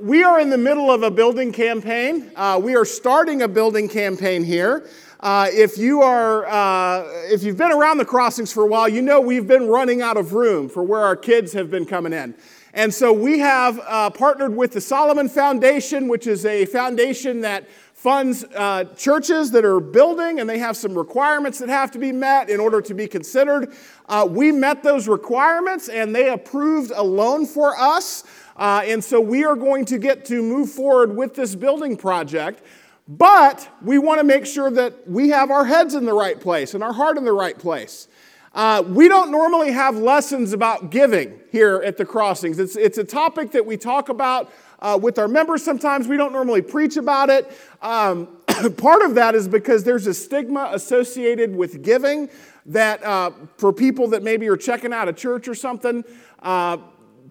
we are in the middle of a building campaign. Uh, we are starting a building campaign here. Uh, if you are, uh, if you've been around the crossings for a while, you know we've been running out of room for where our kids have been coming in. And so we have uh, partnered with the Solomon Foundation, which is a foundation that funds uh, churches that are building and they have some requirements that have to be met in order to be considered. Uh, we met those requirements and they approved a loan for us. Uh, and so we are going to get to move forward with this building project. But we want to make sure that we have our heads in the right place and our heart in the right place. Uh, we don't normally have lessons about giving here at the crossings. It's, it's a topic that we talk about uh, with our members sometimes. We don't normally preach about it. Um, part of that is because there's a stigma associated with giving that uh, for people that maybe are checking out a church or something, uh,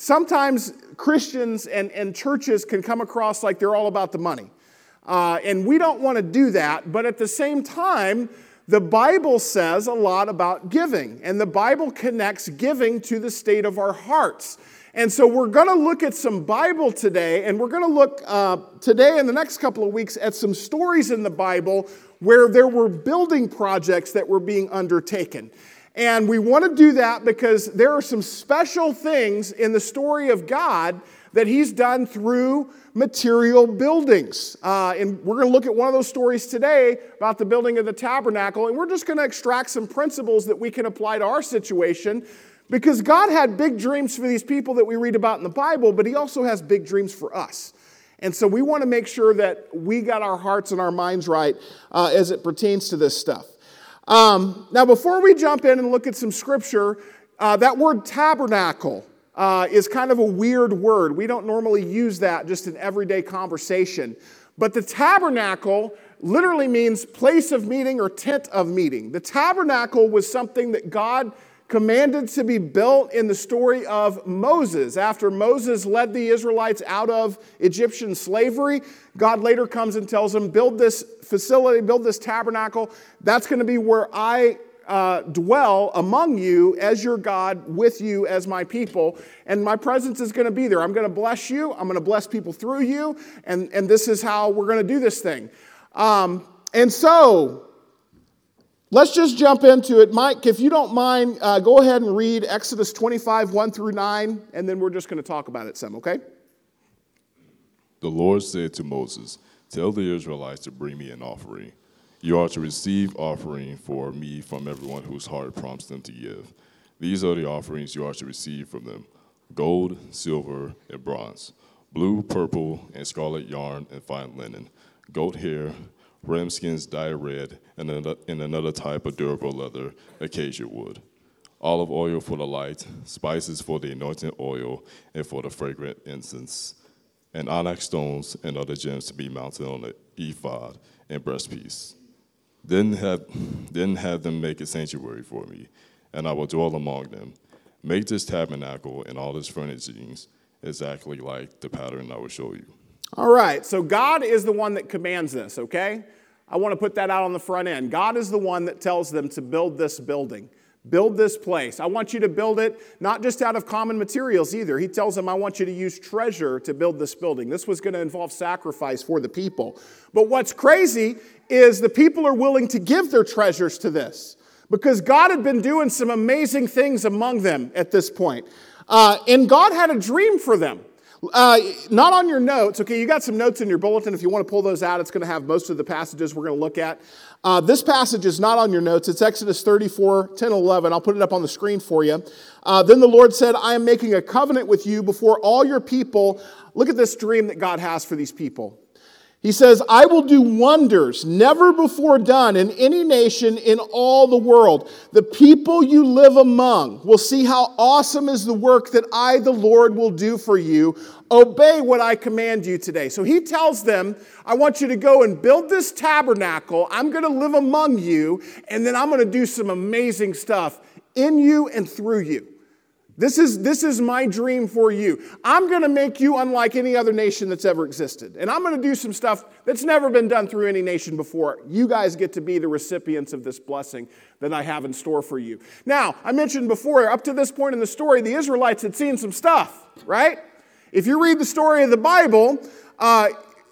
sometimes Christians and, and churches can come across like they're all about the money. Uh, and we don't want to do that, but at the same time, the Bible says a lot about giving, and the Bible connects giving to the state of our hearts. And so we're going to look at some Bible today, and we're going to look uh, today and the next couple of weeks at some stories in the Bible where there were building projects that were being undertaken. And we want to do that because there are some special things in the story of God that He's done through material buildings. Uh, and we're going to look at one of those stories today about the building of the tabernacle, and we're just going to extract some principles that we can apply to our situation because God had big dreams for these people that we read about in the Bible, but He also has big dreams for us. And so we want to make sure that we got our hearts and our minds right uh, as it pertains to this stuff. Um, now, before we jump in and look at some scripture, uh, that word tabernacle uh, is kind of a weird word. We don't normally use that just in everyday conversation. But the tabernacle literally means place of meeting or tent of meeting. The tabernacle was something that God commanded to be built in the story of Moses. After Moses led the Israelites out of Egyptian slavery, God later comes and tells them, Build this facility, build this tabernacle. That's going to be where I uh, dwell among you as your God, with you as my people. And my presence is going to be there. I'm going to bless you. I'm going to bless people through you. And, and this is how we're going to do this thing. Um, and so, Let's just jump into it. Mike, if you don't mind, uh, go ahead and read Exodus 25, 1 through 9, and then we're just going to talk about it some, okay? The Lord said to Moses, Tell the Israelites to bring me an offering. You are to receive offering for me from everyone whose heart prompts them to give. These are the offerings you are to receive from them gold, silver, and bronze, blue, purple, and scarlet yarn and fine linen, goat hair, ram skins dyed red, and another, another type of durable leather, acacia wood. Olive oil for the light, spices for the anointing oil, and for the fragrant incense, and onyx stones and other gems to be mounted on the ephod and breastpiece. Then have, then have them make a sanctuary for me, and I will dwell among them. Make this tabernacle and all its furnishings exactly like the pattern I will show you. All right, so God is the one that commands this, okay? I want to put that out on the front end. God is the one that tells them to build this building, build this place. I want you to build it not just out of common materials either. He tells them, I want you to use treasure to build this building. This was going to involve sacrifice for the people. But what's crazy is the people are willing to give their treasures to this because God had been doing some amazing things among them at this point. Uh, and God had a dream for them. Uh, not on your notes, okay? You got some notes in your bulletin. If you want to pull those out, it's going to have most of the passages we're going to look at. Uh, this passage is not on your notes. It's Exodus 34, 10, 11. I'll put it up on the screen for you. Uh, then the Lord said, I am making a covenant with you before all your people. Look at this dream that God has for these people. He says, I will do wonders never before done in any nation in all the world. The people you live among will see how awesome is the work that I, the Lord, will do for you. Obey what I command you today. So he tells them, I want you to go and build this tabernacle. I'm going to live among you, and then I'm going to do some amazing stuff in you and through you. This is, this is my dream for you. I'm going to make you unlike any other nation that's ever existed. And I'm going to do some stuff that's never been done through any nation before. You guys get to be the recipients of this blessing that I have in store for you. Now, I mentioned before, up to this point in the story, the Israelites had seen some stuff, right? If you read the story of the Bible, uh,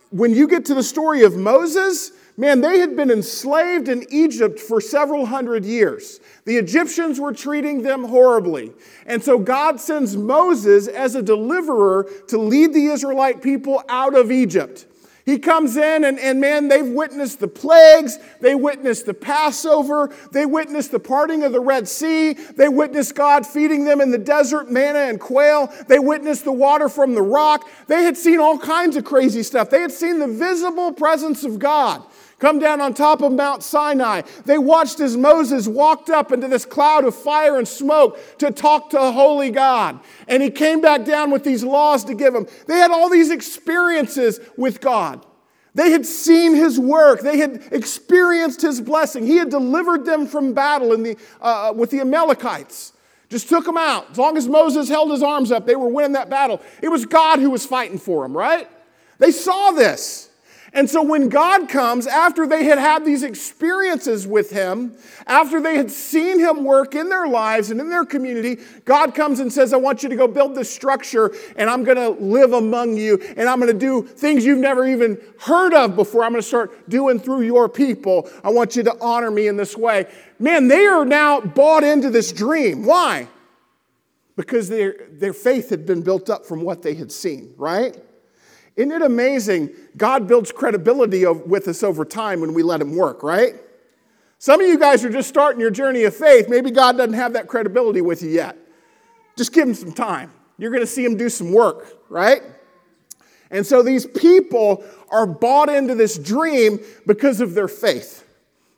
when you get to the story of Moses, man, they had been enslaved in Egypt for several hundred years. The Egyptians were treating them horribly. And so God sends Moses as a deliverer to lead the Israelite people out of Egypt. He comes in, and, and man, they've witnessed the plagues. They witnessed the Passover. They witnessed the parting of the Red Sea. They witnessed God feeding them in the desert manna and quail. They witnessed the water from the rock. They had seen all kinds of crazy stuff. They had seen the visible presence of God come down on top of Mount Sinai. They watched as Moses walked up into this cloud of fire and smoke to talk to a holy God. And he came back down with these laws to give them. They had all these experiences with God. They had seen his work. They had experienced his blessing. He had delivered them from battle in the, uh, with the Amalekites. Just took them out. As long as Moses held his arms up, they were winning that battle. It was God who was fighting for them, right? They saw this. And so when God comes, after they had had these experiences with Him, after they had seen Him work in their lives and in their community, God comes and says, I want you to go build this structure, and I'm going to live among you, and I'm going to do things you've never even heard of before. I'm going to start doing through your people. I want you to honor me in this way. Man, they are now bought into this dream. Why? Because their, their faith had been built up from what they had seen, right? Isn't it amazing? God builds credibility with us over time when we let Him work, right? Some of you guys are just starting your journey of faith. Maybe God doesn't have that credibility with you yet. Just give Him some time. You're going to see Him do some work, right? And so these people are bought into this dream because of their faith,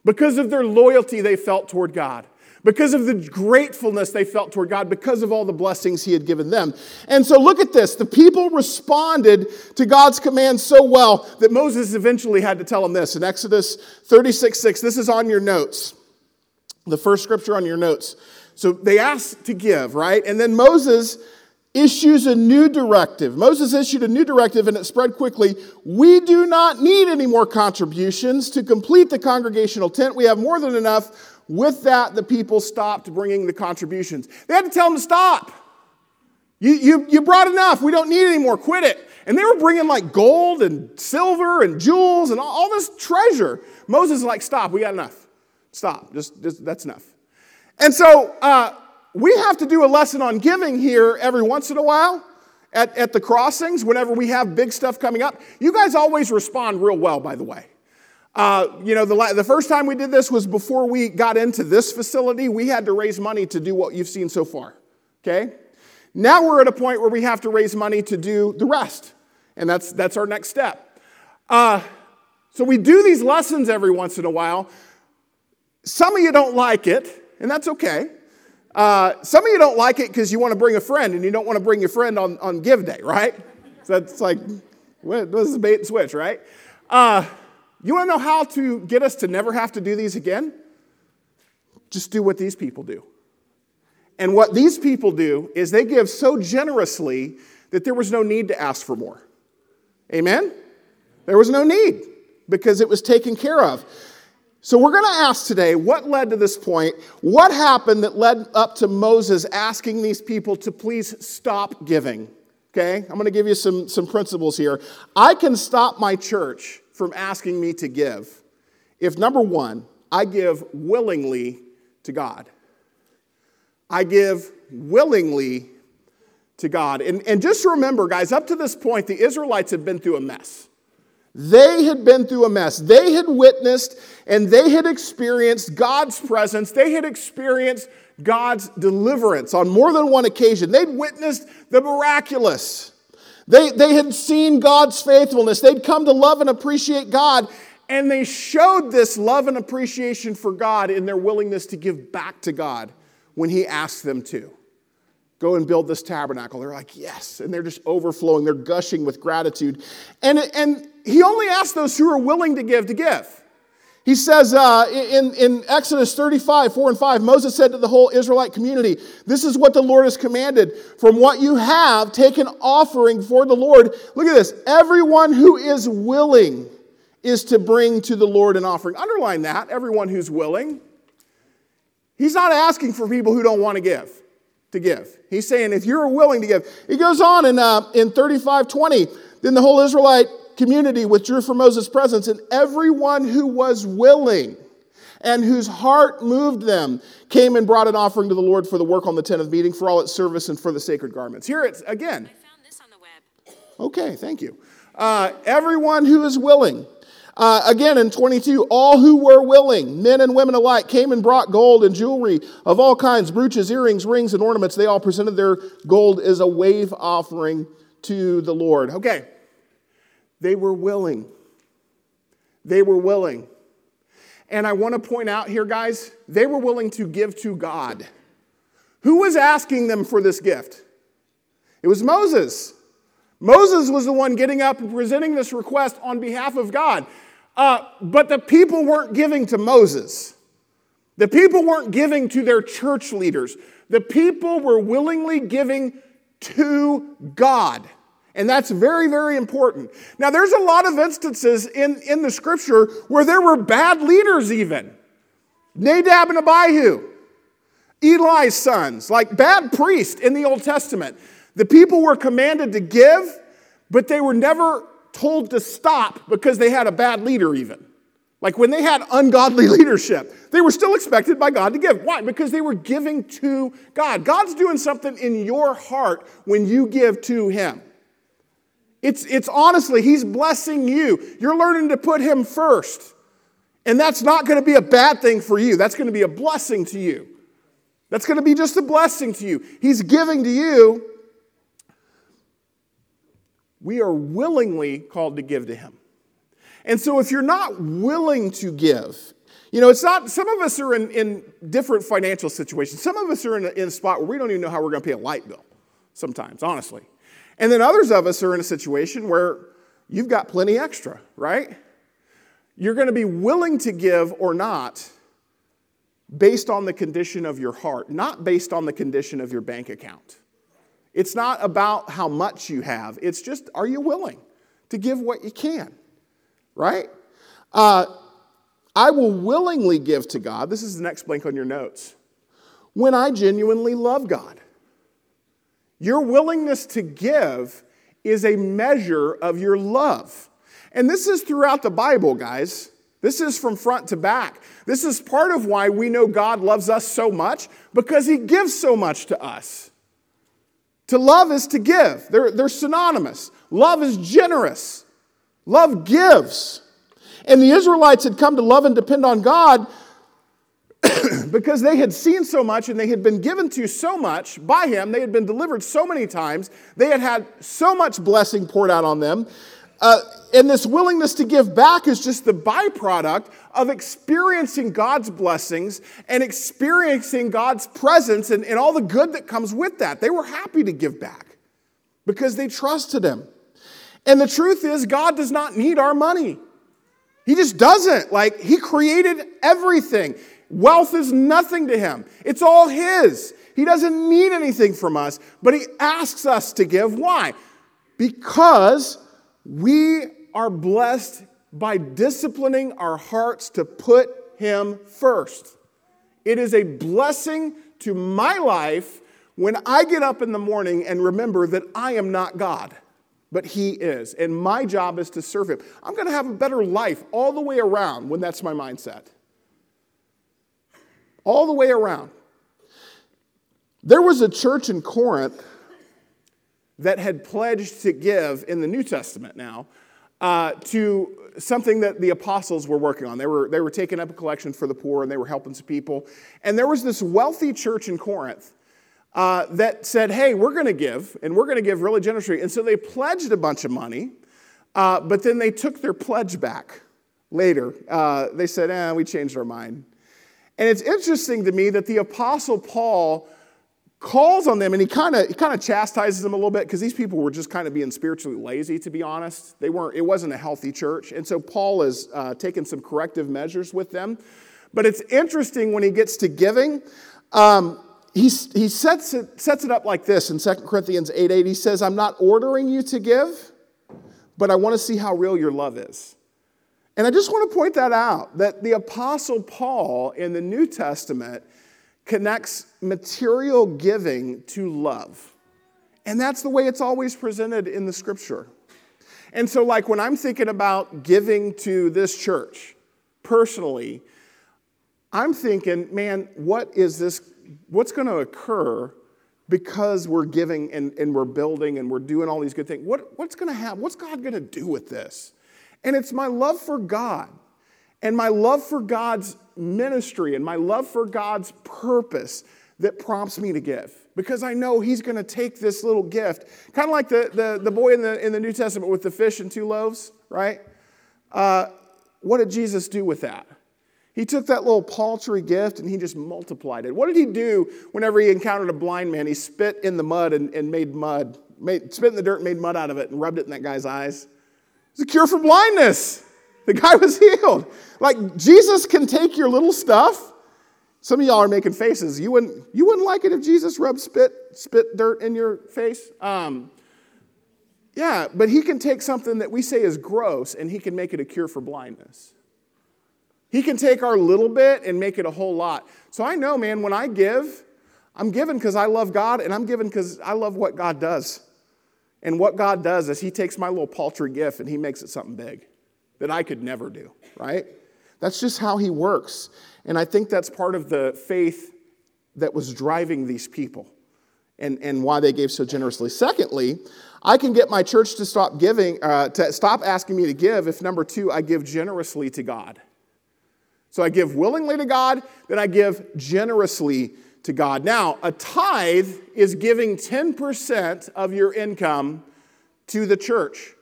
because of their loyalty they felt toward God because of the gratefulness they felt toward God, because of all the blessings He had given them. And so look at this. The people responded to God's command so well that Moses eventually had to tell them this in Exodus 36 6. This is on your notes, the first scripture on your notes. So they asked to give, right? And then Moses issues a new directive. Moses issued a new directive and it spread quickly. We do not need any more contributions to complete the congregational tent. We have more than enough with that, the people stopped bringing the contributions. They had to tell them to stop. You, you, you brought enough. We don't need any more. Quit it. And they were bringing like gold and silver and jewels and all, all this treasure. Moses is like, stop. We got enough. Stop. Just, just that's enough. And so uh, we have to do a lesson on giving here every once in a while at, at the crossings whenever we have big stuff coming up. You guys always respond real well, by the way. Uh, you know, the, the first time we did this was before we got into this facility. We had to raise money to do what you've seen so far. Okay? Now we're at a point where we have to raise money to do the rest. And that's, that's our next step. Uh, so we do these lessons every once in a while. Some of you don't like it, and that's okay. Uh, some of you don't like it because you want to bring a friend and you don't want to bring your friend on, on give day, right? So that's like, what, this is bait and switch, right? Uh, you want to know how to get us to never have to do these again? Just do what these people do. And what these people do is they give so generously that there was no need to ask for more. Amen? There was no need because it was taken care of. So we're going to ask today what led to this point? What happened that led up to Moses asking these people to please stop giving? Okay? I'm going to give you some, some principles here. I can stop my church from asking me to give if, number one, I give willingly to God. I give willingly to God. And, and just remember, guys, up to this point, the Israelites had been through a mess. They had been through a mess. They had witnessed and they had experienced God's presence. They had experienced God's deliverance on more than one occasion. They'd witnessed the miraculous. They, they had seen God's faithfulness. They'd come to love and appreciate God, and they showed this love and appreciation for God in their willingness to give back to God when He asked them to. Go and build this tabernacle. They're like, yes. And they're just overflowing. They're gushing with gratitude. And, and He only asked those who are willing to give to give. He says uh, in, in Exodus 35, 4 and 5, Moses said to the whole Israelite community, This is what the Lord has commanded. From what you have, take an offering for the Lord. Look at this. Everyone who is willing is to bring to the Lord an offering. Underline that, everyone who's willing. He's not asking for people who don't want to give. to give. He's saying, if you're willing to give. He goes on in, uh, in 35 20. Then the whole Israelite community withdrew from Moses' presence, and everyone who was willing and whose heart moved them came and brought an offering to the Lord for the work on the tent of meeting, for all its service, and for the sacred garments. Here it's again. I found this on the web. Okay, thank you. Uh, everyone who is willing. Uh, again, in 22, all who were willing, men and women alike, came and brought gold and jewelry of all kinds brooches, earrings, rings, and ornaments. They all presented their gold as a wave offering to the Lord. Okay, they were willing. They were willing. And I want to point out here, guys, they were willing to give to God. Who was asking them for this gift? It was Moses. Moses was the one getting up and presenting this request on behalf of God. Uh, but the people weren't giving to Moses. The people weren't giving to their church leaders. The people were willingly giving to God. And that's very, very important. Now, there's a lot of instances in, in the scripture where there were bad leaders, even. Nadab and Abihu, Eli's sons, like bad priests in the Old Testament. The people were commanded to give, but they were never told to stop because they had a bad leader, even. Like when they had ungodly leadership, they were still expected by God to give. Why? Because they were giving to God. God's doing something in your heart when you give to Him. It's, it's honestly, He's blessing you. You're learning to put Him first. And that's not going to be a bad thing for you, that's going to be a blessing to you. That's going to be just a blessing to you. He's giving to you. We are willingly called to give to Him. And so if you're not willing to give, you know, it's not, some of us are in, in different financial situations. Some of us are in a, in a spot where we don't even know how we're going to pay a light bill sometimes, honestly. And then others of us are in a situation where you've got plenty extra, right? You're going to be willing to give or not based on the condition of your heart, not based on the condition of your bank account. It's not about how much you have, it's just are you willing to give what you can, right? Uh, I will willingly give to God. This is the next blank on your notes. When I genuinely love God. Your willingness to give is a measure of your love. And this is throughout the Bible, guys. This is from front to back. This is part of why we know God loves us so much because He gives so much to us. To love is to give, they're, they're synonymous. Love is generous, love gives. And the Israelites had come to love and depend on God because they had seen so much and they had been given to so much by him. They had been delivered so many times. They had had so much blessing poured out on them. Uh, and this willingness to give back is just the byproduct of experiencing God's blessings and experiencing God's presence and, and all the good that comes with that. They were happy to give back because they trusted Him. And the truth is, God does not need our money. He just doesn't. Like, He created everything. Wealth is nothing to him, it's all his. He doesn't need anything from us, but he asks us to give. Why? Because we are blessed by disciplining our hearts to put him first. It is a blessing to my life when I get up in the morning and remember that I am not God, but He is. And my job is to serve Him. I'm going to have a better life all the way around when that's my mindset all the way around. There was a church in Corinth that had pledged to give in the New Testament now uh, to something that the apostles were working on. They were, they were taking up a collection for the poor and they were helping some people. And there was this wealthy church in Corinth uh, that said, hey, we're going to give, and we're going to give really generously. And so they pledged a bunch of money, uh, but then they took their pledge back later. Uh, they said, eh, we changed our mind. And it's interesting to me that the Apostle Paul calls on them and he kind of he kind of chastises them a little bit because these people were just kind of being spiritually lazy to be honest. They weren't it wasn't a healthy church. And so paul is uh, taking some corrective measures with them. But it's interesting when he gets to giving um, he, he sets, it, sets it up like this in 2 corinthians 8 8 he says i'm not ordering you to give but i want to see how real your love is and I just want to point that out that the Apostle Paul in the New Testament connects material giving to love. And that's the way it's always presented in the scripture. And so, like, when I'm thinking about giving to this church personally, I'm thinking, man, what is this? What's going to occur because we're giving and, and we're building and we're doing all these good things? What, what's going to happen? What's God going to do with this? And it's my love for God and my love for God's ministry and my love for God's purpose that prompts me to give because I know He's going to take this little gift, kind of like the, the, the boy in the, in the New Testament with the fish and two loaves, right? Uh, what did Jesus do with that? He took that little paltry gift and he just multiplied it. What did he do whenever he encountered a blind man? He spit in the mud and, and made mud, made, spit in the dirt and made mud out of it and rubbed it in that guy's eyes. It's a cure for blindness. The guy was healed. Like Jesus can take your little stuff. Some of y'all are making faces. You wouldn't, you wouldn't like it if Jesus rubbed spit, spit dirt in your face. Um, yeah, but he can take something that we say is gross and he can make it a cure for blindness. He can take our little bit and make it a whole lot. So I know, man, when I give, I'm giving because I love God and I'm giving because I love what God does. And what God does is He takes my little paltry gift and He makes it something big that I could never do, right? That's just how He works. And I think that's part of the faith that was driving these people and, and why they gave so generously. Secondly, I can get my church to stop giving, uh, to stop asking me to give if number two, I give generously to God. So I give willingly to God, then I give generously to God. Now, a tithe is giving 10% of your income to the church.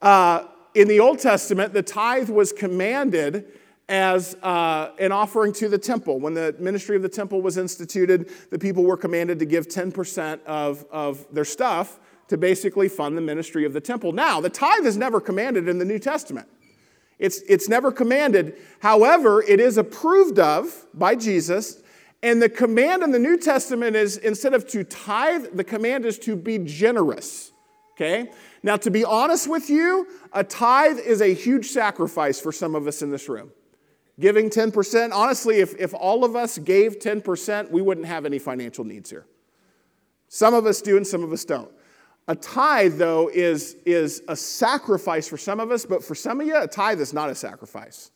Uh, in the Old Testament, the tithe was commanded as uh, an offering to the temple. When the ministry of the temple was instituted, the people were commanded to give 10% of, of their stuff to basically fund the ministry of the temple. Now, the tithe is never commanded in the New Testament. It's, it's never commanded. However, it is approved of by Jesus. And the command in the New Testament is instead of to tithe, the command is to be generous. Okay? Now, to be honest with you, a tithe is a huge sacrifice for some of us in this room. Giving 10%, honestly, if, if all of us gave 10%, we wouldn't have any financial needs here. Some of us do and some of us don't. A tithe, though, is, is a sacrifice for some of us, but for some of you, a tithe is not a sacrifice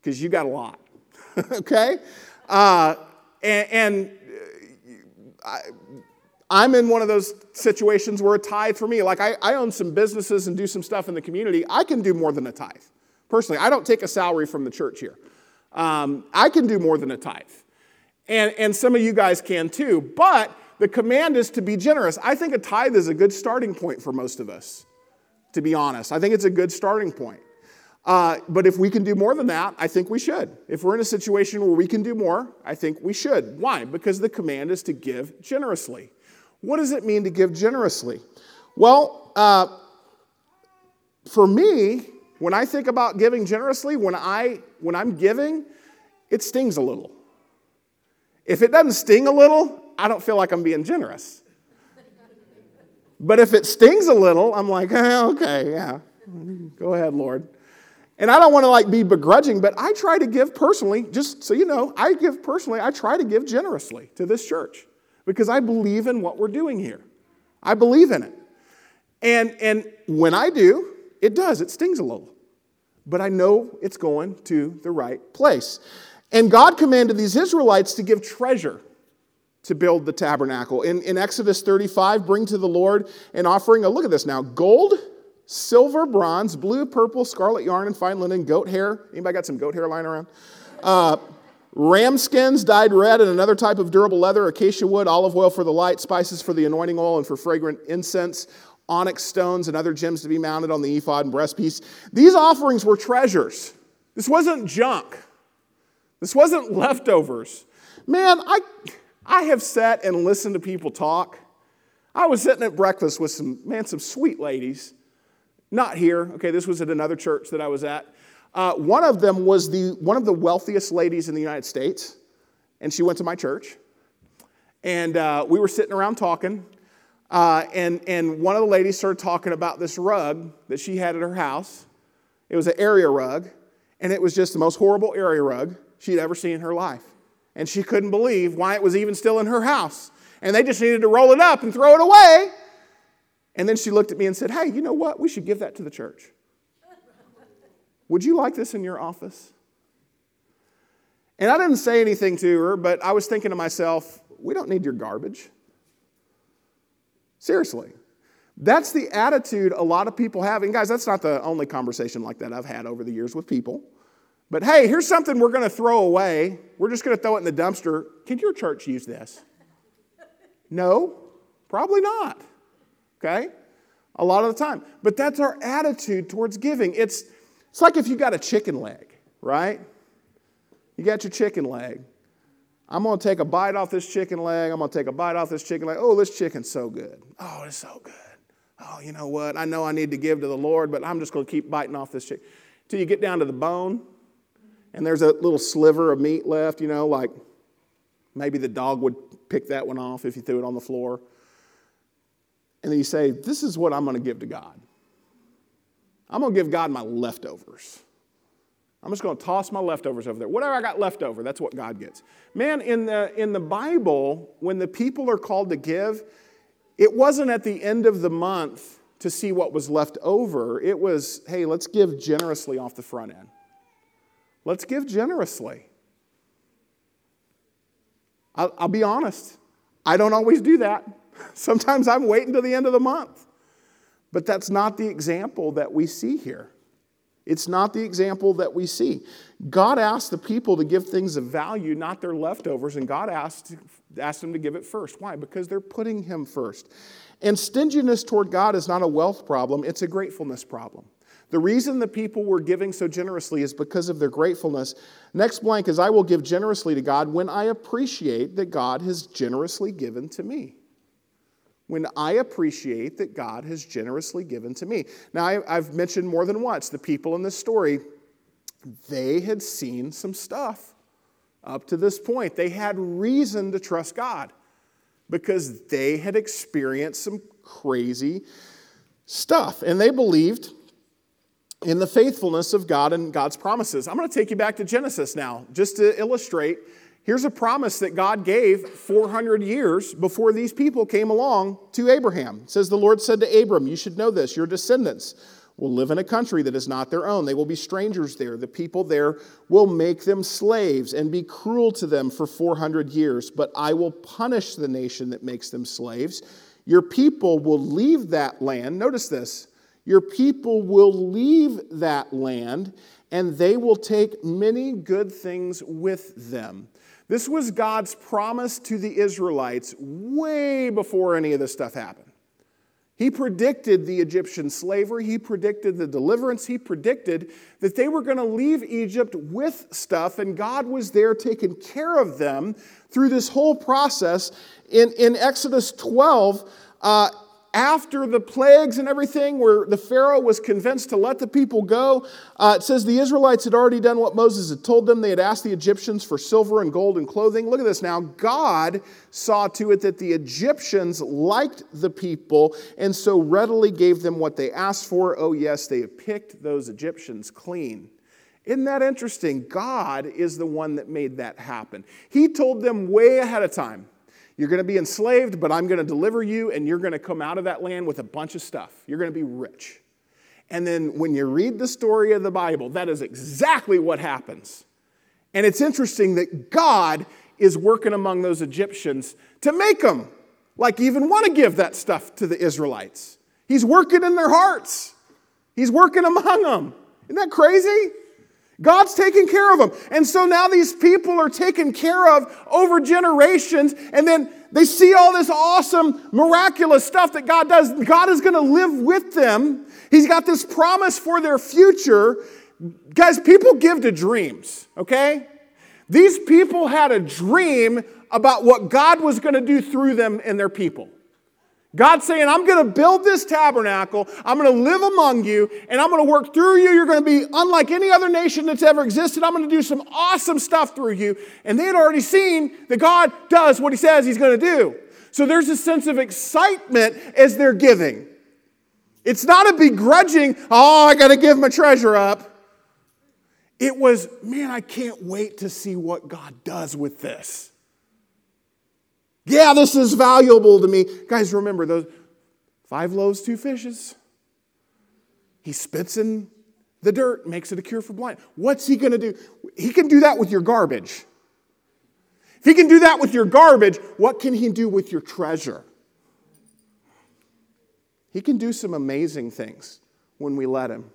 because you got a lot. okay? Uh, and, and uh, I, am in one of those situations where a tithe for me, like I, I own some businesses and do some stuff in the community, I can do more than a tithe. Personally, I don't take a salary from the church here. Um, I can do more than a tithe. And, and some of you guys can too. But the command is to be generous. I think a tithe is a good starting point for most of us, to be honest. I think it's a good starting point. Uh, but if we can do more than that, I think we should. If we're in a situation where we can do more, I think we should. Why? Because the command is to give generously. What does it mean to give generously? Well, uh, for me, when I think about giving generously, when, I, when I'm giving, it stings a little. If it doesn't sting a little, I don't feel like I'm being generous. But if it stings a little, I'm like, okay, yeah, go ahead, Lord. And I don't want to like be begrudging, but I try to give personally, just so you know, I give personally, I try to give generously to this church because I believe in what we're doing here. I believe in it. And, and when I do, it does, it stings a little. But I know it's going to the right place. And God commanded these Israelites to give treasure to build the tabernacle. In, in Exodus 35, bring to the Lord an offering. Oh, look at this now gold, silver, bronze, blue, purple, scarlet yarn, and fine linen, goat hair. Anybody got some goat hair lying around? Uh, ram skins dyed red, and another type of durable leather, acacia wood, olive oil for the light, spices for the anointing oil, and for fragrant incense. Onyx stones and other gems to be mounted on the ephod and breastpiece. These offerings were treasures. This wasn't junk. This wasn't leftovers. Man, I, I have sat and listened to people talk. I was sitting at breakfast with some, man, some sweet ladies. Not here, okay, this was at another church that I was at. Uh, one of them was the, one of the wealthiest ladies in the United States, and she went to my church. And uh, we were sitting around talking, uh, and, and one of the ladies started talking about this rug that she had at her house. It was an area rug, and it was just the most horrible area rug she'd ever seen in her life and she couldn't believe why it was even still in her house. And they just needed to roll it up and throw it away. And then she looked at me and said, Hey, you know what? We should give that to the church. Would you like this in your office? And I didn't say anything to her, but I was thinking to myself, we don't need your garbage. Seriously. That's the attitude a lot of people have. And guys, that's not the only conversation like that I've had over the years with people. But hey, here's something we're going to throw away. We're just going to throw it in the dumpster. Can your church use this? No, probably not. Okay? A lot of the time. But that's our attitude towards giving. It's, it's like if you got a chicken leg, right? You got your chicken leg. I'm going to take a bite off this chicken leg. I'm going to take a bite off this chicken leg. Oh, this chicken's so good. Oh, it's so good. Oh, you know what? I know I need to give to the Lord, but I'm just going to keep biting off this chicken. Till you get down to the bone, and there's a little sliver of meat left, you know, like maybe the dog would pick that one off if you threw it on the floor. And then you say, This is what I'm going to give to God. I'm going to give God my leftovers. I'm just going to toss my leftovers over there. Whatever I got left over, that's what God gets. Man, in the, in the Bible, when the people are called to give, it wasn't at the end of the month to see what was left over. It was, hey, let's give generously off the front end. Let's give generously. I'll, I'll be honest, I don't always do that. Sometimes I'm waiting to the end of the month. But that's not the example that we see here. It's not the example that we see. God asked the people to give things of value, not their leftovers, and God asked, asked them to give it first. Why? Because they're putting Him first. And stinginess toward God is not a wealth problem, it's a gratefulness problem. The reason the people were giving so generously is because of their gratefulness. Next blank is I will give generously to God when I appreciate that God has generously given to me when I appreciate that God has generously given to me. Now, I, have mentioned more than once the people in this story, they had seen some stuff up to this point. They had reason to trust God because they had experienced some crazy stuff and they believed in the faithfulness of God and God's promises. I'm going to take you back to Genesis now just to illustrate Here's a promise that God gave 400 years before these people came along to Abraham. It says, The Lord said to Abram, You should know this, your descendants will live in a country that is not their own. They will be strangers there. The people there will make them slaves and be cruel to them for 400 years. But I will punish the nation that makes them slaves. Your people will leave that land. Notice this. Your people will leave that land, and they will take many good things with them. This was God's promise to the Israelites way before any of this stuff happened. He predicted the Egyptian slavery, he predicted the deliverance, he predicted that they were going to leave Egypt with stuff, and God was there taking care of them through this whole process. In, in Exodus 12, uh, after the plagues and everything, where the Pharaoh was convinced to let the people go, uh, it says the Israelites had already done what Moses had told them. They had asked the Egyptians for silver and gold and clothing. Look at this now. God saw to it that the Egyptians liked the people and so readily gave them what they asked for. Oh, yes, they had picked those Egyptians clean. Isn't that interesting? God is the one that made that happen. He told them way ahead of time you're going to be enslaved, but I'm going to deliver you, and you're going to come out of that land with a bunch of stuff. You're going to be rich. And then when you read the story of the Bible, that is exactly what happens. And it's interesting that God is working among those Egyptians to make them like even want to give that stuff to the Israelites. He's working in their hearts. He's working among them. Isn't that crazy? God's taking care of them. And so now these people are taken care of over generations, and then they see all this awesome, miraculous stuff that God does. God is going to live with them. He's got this promise for their future. Guys, people give to dreams, okay? These people had a dream about what God was going to do through them and their people. God's saying, I'm going to build this tabernacle. I'm going to live among you, and I'm going to work through you. You're going to be unlike any other nation that's ever existed. I'm going to do some awesome stuff through you. And they had already seen that God does what He says He's going to do. So there's a sense of excitement as they're giving. It's not a begrudging, oh, I got to give my treasure up. It was, man, I can't wait to see what God does with this. Yeah, this is valuable to me. Guys, remember those five loaves, two fishes. He spits in the dirt, makes it a cure for blind. What's he going to do? He can do that with your garbage. If he can do that with your garbage, what can he do with your treasure? He can do some amazing things when we let him.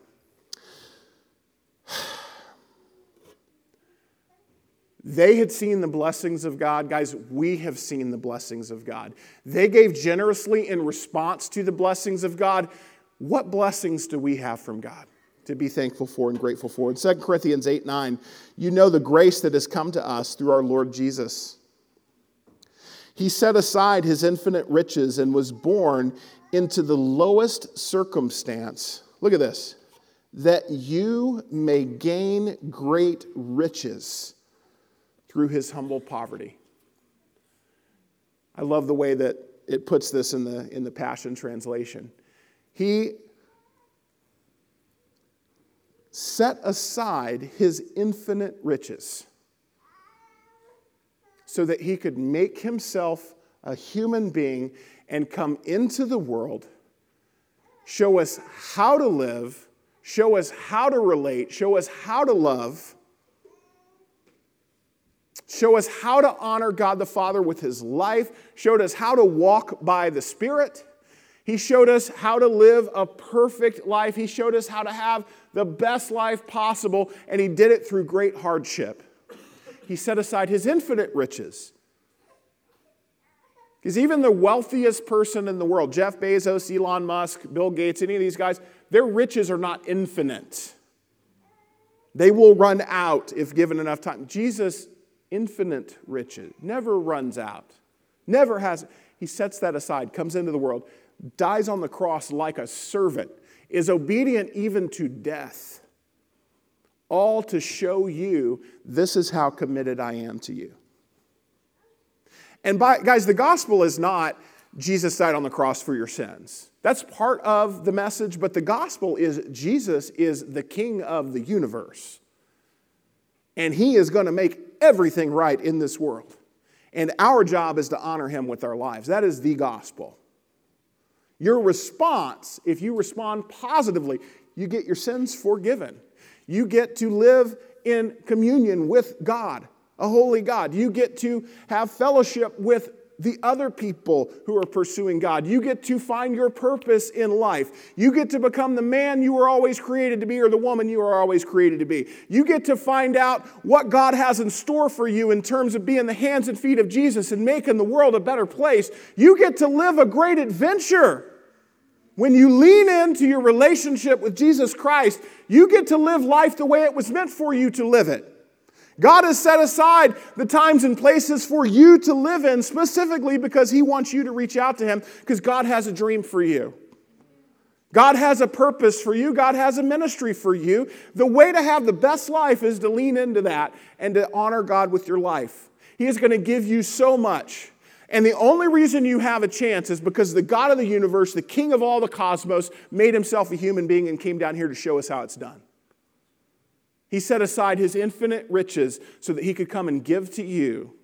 They had seen the blessings of God. Guys, we have seen the blessings of God. They gave generously in response to the blessings of God. What blessings do we have from God to be thankful for and grateful for? In 2 Corinthians 8 9, you know the grace that has come to us through our Lord Jesus. He set aside his infinite riches and was born into the lowest circumstance. Look at this that you may gain great riches through his humble poverty. I love the way that it puts this in the, in the Passion Translation. He set aside his infinite riches so that he could make himself a human being and come into the world, show us how to live, show us how to relate, show us how to love, show us how to honor God the Father with his life, showed us how to walk by the Spirit. He showed us how to live a perfect life. He showed us how to have the best life possible, and he did it through great hardship. He set aside his infinite riches because even the wealthiest person in the world, Jeff Bezos, Elon Musk, Bill Gates, any of these guys, their riches are not infinite. They will run out if given enough time. Jesus, infinite riches, never runs out, never has. He sets that aside, comes into the world, dies on the cross like a servant, is obedient even to death, all to show you this is how committed I am to you. And by, guys, the gospel is not Jesus died on the cross for your sins. That's part of the message, but the gospel is Jesus is the king of the universe. And he is going to make everything right in this world. And our job is to honor him with our lives. That is the gospel. Your response, if you respond positively, you get your sins forgiven. You get to live in communion with God a holy God. You get to have fellowship with the other people who are pursuing God. You get to find your purpose in life. You get to become the man you were always created to be or the woman you were always created to be. You get to find out what God has in store for you in terms of being the hands and feet of Jesus and making the world a better place. You get to live a great adventure. When you lean into your relationship with Jesus Christ, you get to live life the way it was meant for you to live it. God has set aside the times and places for you to live in specifically because He wants you to reach out to Him because God has a dream for you. God has a purpose for you. God has a ministry for you. The way to have the best life is to lean into that and to honor God with your life. He is going to give you so much. And the only reason you have a chance is because the God of the universe, the King of all the cosmos, made himself a human being and came down here to show us how it's done. He set aside his infinite riches so that he could come and give to you.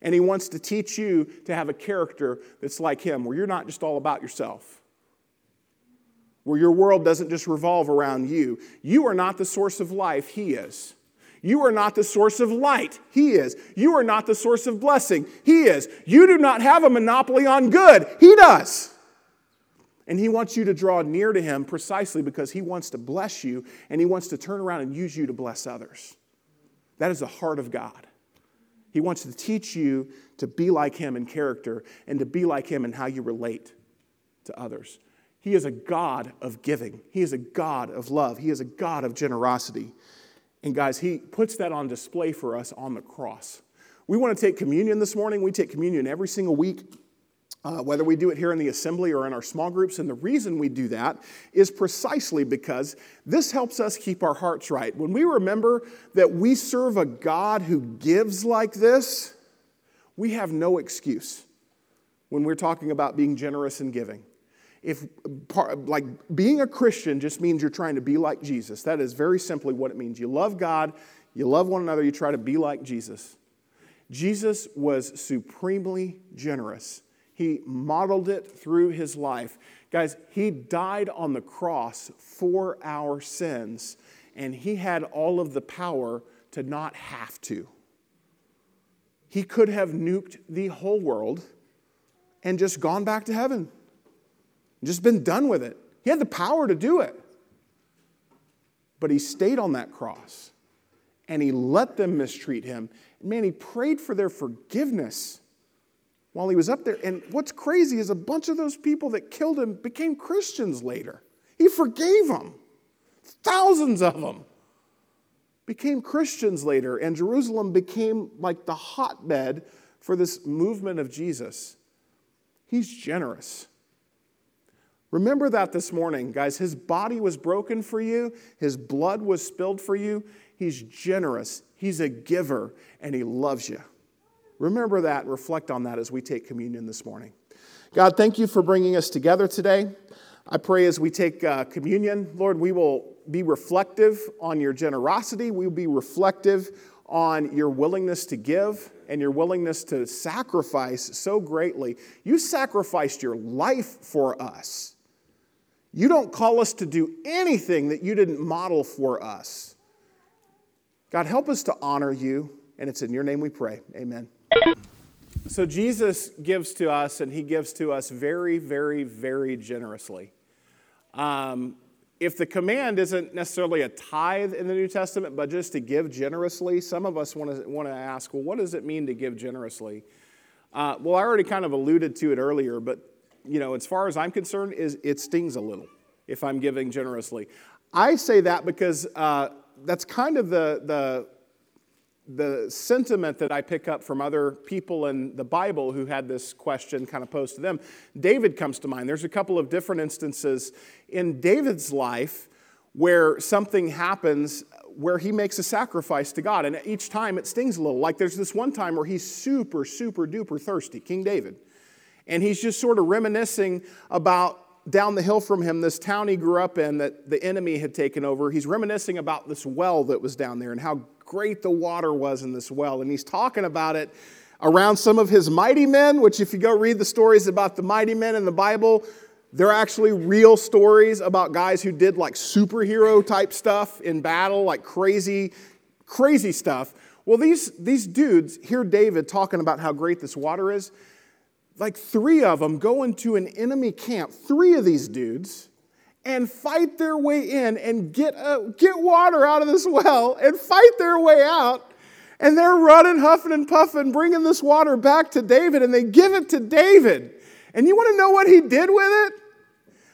And he wants to teach you to have a character that's like him, where you're not just all about yourself, where your world doesn't just revolve around you. You are not the source of life, he is. You are not the source of light. He is. You are not the source of blessing. He is. You do not have a monopoly on good. He does. And He wants you to draw near to Him precisely because He wants to bless you and He wants to turn around and use you to bless others. That is the heart of God. He wants to teach you to be like Him in character and to be like Him in how you relate to others. He is a God of giving, He is a God of love, He is a God of generosity. And guys, He puts that on display for us on the cross. We want to take communion this morning. We take communion every single week uh, whether we do it here in the assembly or in our small groups. And the reason we do that is precisely because this helps us keep our hearts right. When we remember that we serve a God who gives like this, we have no excuse when we're talking about being generous and giving. if like being a Christian just means you're trying to be like Jesus. That is very simply what it means. You love God, you love one another, you try to be like Jesus. Jesus was supremely generous. He modeled it through his life. Guys, he died on the cross for our sins, and he had all of the power to not have to. He could have nuked the whole world and just gone back to heaven, just been done with it. He had the power to do it. But he stayed on that cross and he let them mistreat him. And Man, he prayed for their forgiveness while he was up there. And what's crazy is a bunch of those people that killed him became Christians later. He forgave them, thousands of them became Christians later, and Jerusalem became like the hotbed for this movement of Jesus. He's generous. Remember that this morning, guys. His body was broken for you, his blood was spilled for you. He's generous, he's a giver, and he loves you. Remember that, and reflect on that as we take communion this morning. God, thank you for bringing us together today. I pray as we take uh, communion, Lord, we will be reflective on your generosity. We will be reflective on your willingness to give and your willingness to sacrifice so greatly. You sacrificed your life for us. You don't call us to do anything that you didn't model for us. God, help us to honor you, and it's in your name we pray. Amen. So, Jesus gives to us, and he gives to us very, very, very generously. Um, if the command isn't necessarily a tithe in the New Testament, but just to give generously, some of us want to, want to ask, well, what does it mean to give generously? Uh, well, I already kind of alluded to it earlier, but you know, as far as I'm concerned, is it stings a little if I'm giving generously. I say that because uh, that's kind of the, the the sentiment that I pick up from other people in the Bible who had this question kind of posed to them. David comes to mind. There's a couple of different instances in David's life where something happens where he makes a sacrifice to God. And each time it stings a little. Like there's this one time where he's super, super duper thirsty, King David. And he's just sort of reminiscing about down the hill from him, this town he grew up in that the enemy had taken over. He's reminiscing about this well that was down there and how great the water was in this well. And he's talking about it around some of his mighty men, which, if you go read the stories about the mighty men in the Bible, they're actually real stories about guys who did like superhero type stuff in battle, like crazy, crazy stuff. Well, these, these dudes hear David talking about how great this water is. Like three of them go into an enemy camp, three of these dudes, and fight their way in and get, uh, get water out of this well and fight their way out. And they're running, huffing, and puffing, bringing this water back to David, and they give it to David. And you want to know what he did with it?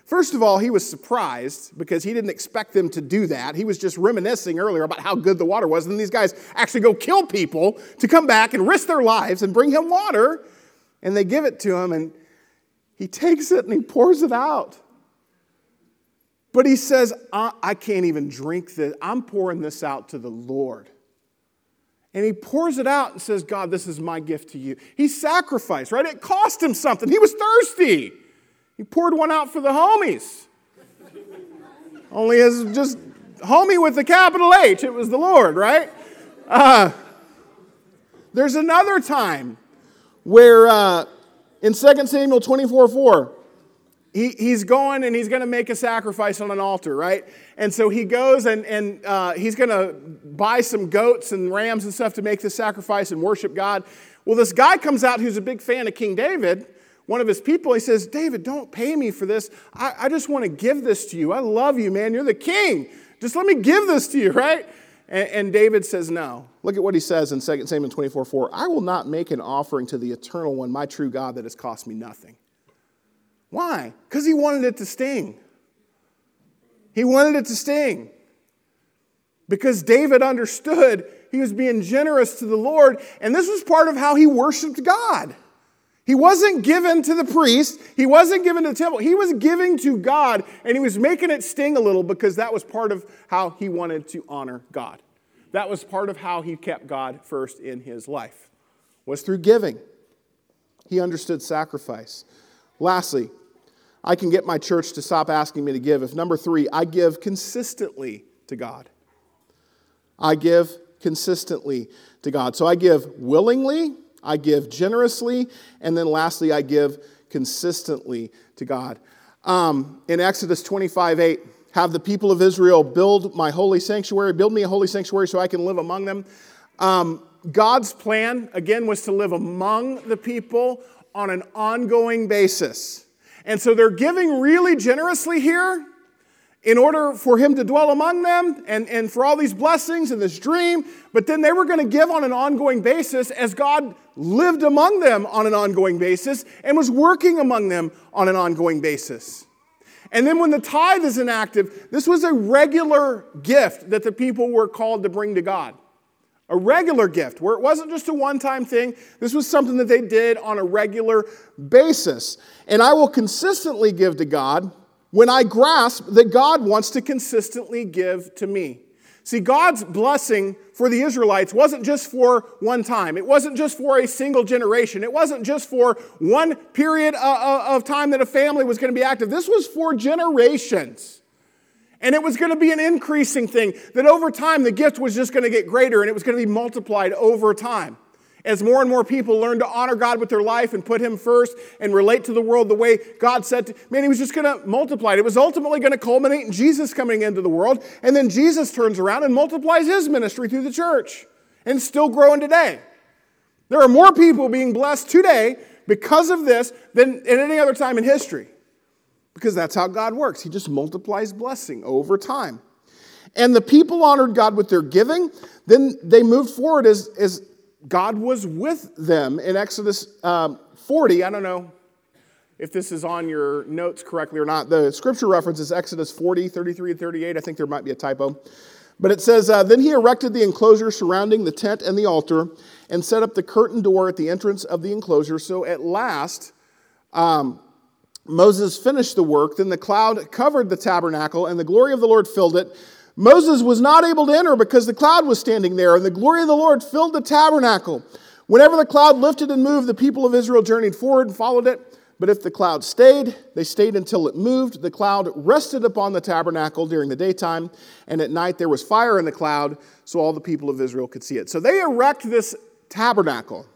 First of all, he was surprised because he didn't expect them to do that. He was just reminiscing earlier about how good the water was. And these guys actually go kill people to come back and risk their lives and bring him water. And they give it to him, and he takes it and he pours it out. But he says, I, I can't even drink this. I'm pouring this out to the Lord. And he pours it out and says, God, this is my gift to you. He sacrificed, right? It cost him something. He was thirsty. He poured one out for the homies. Only as just homie with the capital H, it was the Lord, right? Uh, there's another time where uh, in 2 Samuel 24 4, he, he's going and he's going to make a sacrifice on an altar, right? And so he goes and, and uh, he's going to buy some goats and rams and stuff to make the sacrifice and worship God. Well, this guy comes out who's a big fan of King David, one of his people. He says, David, don't pay me for this. I, I just want to give this to you. I love you, man. You're the king. Just let me give this to you, right? And, and David says, No. Look at what he says in 2 Samuel 24 4. I will not make an offering to the eternal one, my true God, that has cost me nothing. Why? Because he wanted it to sting. He wanted it to sting. Because David understood he was being generous to the Lord, and this was part of how he worshiped God. He wasn't given to the priest, he wasn't given to the temple, he was giving to God, and he was making it sting a little because that was part of how he wanted to honor God. That was part of how he kept God first in his life, was through giving. He understood sacrifice. Lastly, I can get my church to stop asking me to give if number three, I give consistently to God. I give consistently to God. So I give willingly, I give generously, and then lastly, I give consistently to God. Um, in Exodus 25 8, have the people of Israel build my holy sanctuary, build me a holy sanctuary so I can live among them. Um, God's plan, again, was to live among the people on an ongoing basis. And so they're giving really generously here in order for him to dwell among them and, and for all these blessings and this dream. But then they were going to give on an ongoing basis as God lived among them on an ongoing basis and was working among them on an ongoing basis. And then when the tithe is inactive, this was a regular gift that the people were called to bring to God. A regular gift, where it wasn't just a one time thing. This was something that they did on a regular basis. And I will consistently give to God when I grasp that God wants to consistently give to me. See, God's blessing for the Israelites wasn't just for one time. It wasn't just for a single generation. It wasn't just for one period uh, uh, of time that a family was going to be active. This was for generations. And it was going to be an increasing thing, that over time the gift was just going to get greater and it was going to be multiplied over time as more and more people learn to honor God with their life and put Him first and relate to the world the way God said, to, man, He was just going to multiply it. It was ultimately going to culminate in Jesus coming into the world. And then Jesus turns around and multiplies His ministry through the church and still growing today. There are more people being blessed today because of this than at any other time in history. Because that's how God works. He just multiplies blessing over time. And the people honored God with their giving. Then they moved forward as, as God was with them in Exodus um, 40. I don't know if this is on your notes correctly or not. The scripture reference is Exodus 40, 33, and 38. I think there might be a typo. But it says, uh, Then he erected the enclosure surrounding the tent and the altar and set up the curtain door at the entrance of the enclosure. So at last, um, Moses finished the work. Then the cloud covered the tabernacle, and the glory of the Lord filled it. Moses was not able to enter because the cloud was standing there, and the glory of the Lord filled the tabernacle. Whenever the cloud lifted and moved, the people of Israel journeyed forward and followed it. But if the cloud stayed, they stayed until it moved. The cloud rested upon the tabernacle during the daytime, and at night there was fire in the cloud, so all the people of Israel could see it. So they erect this tabernacle.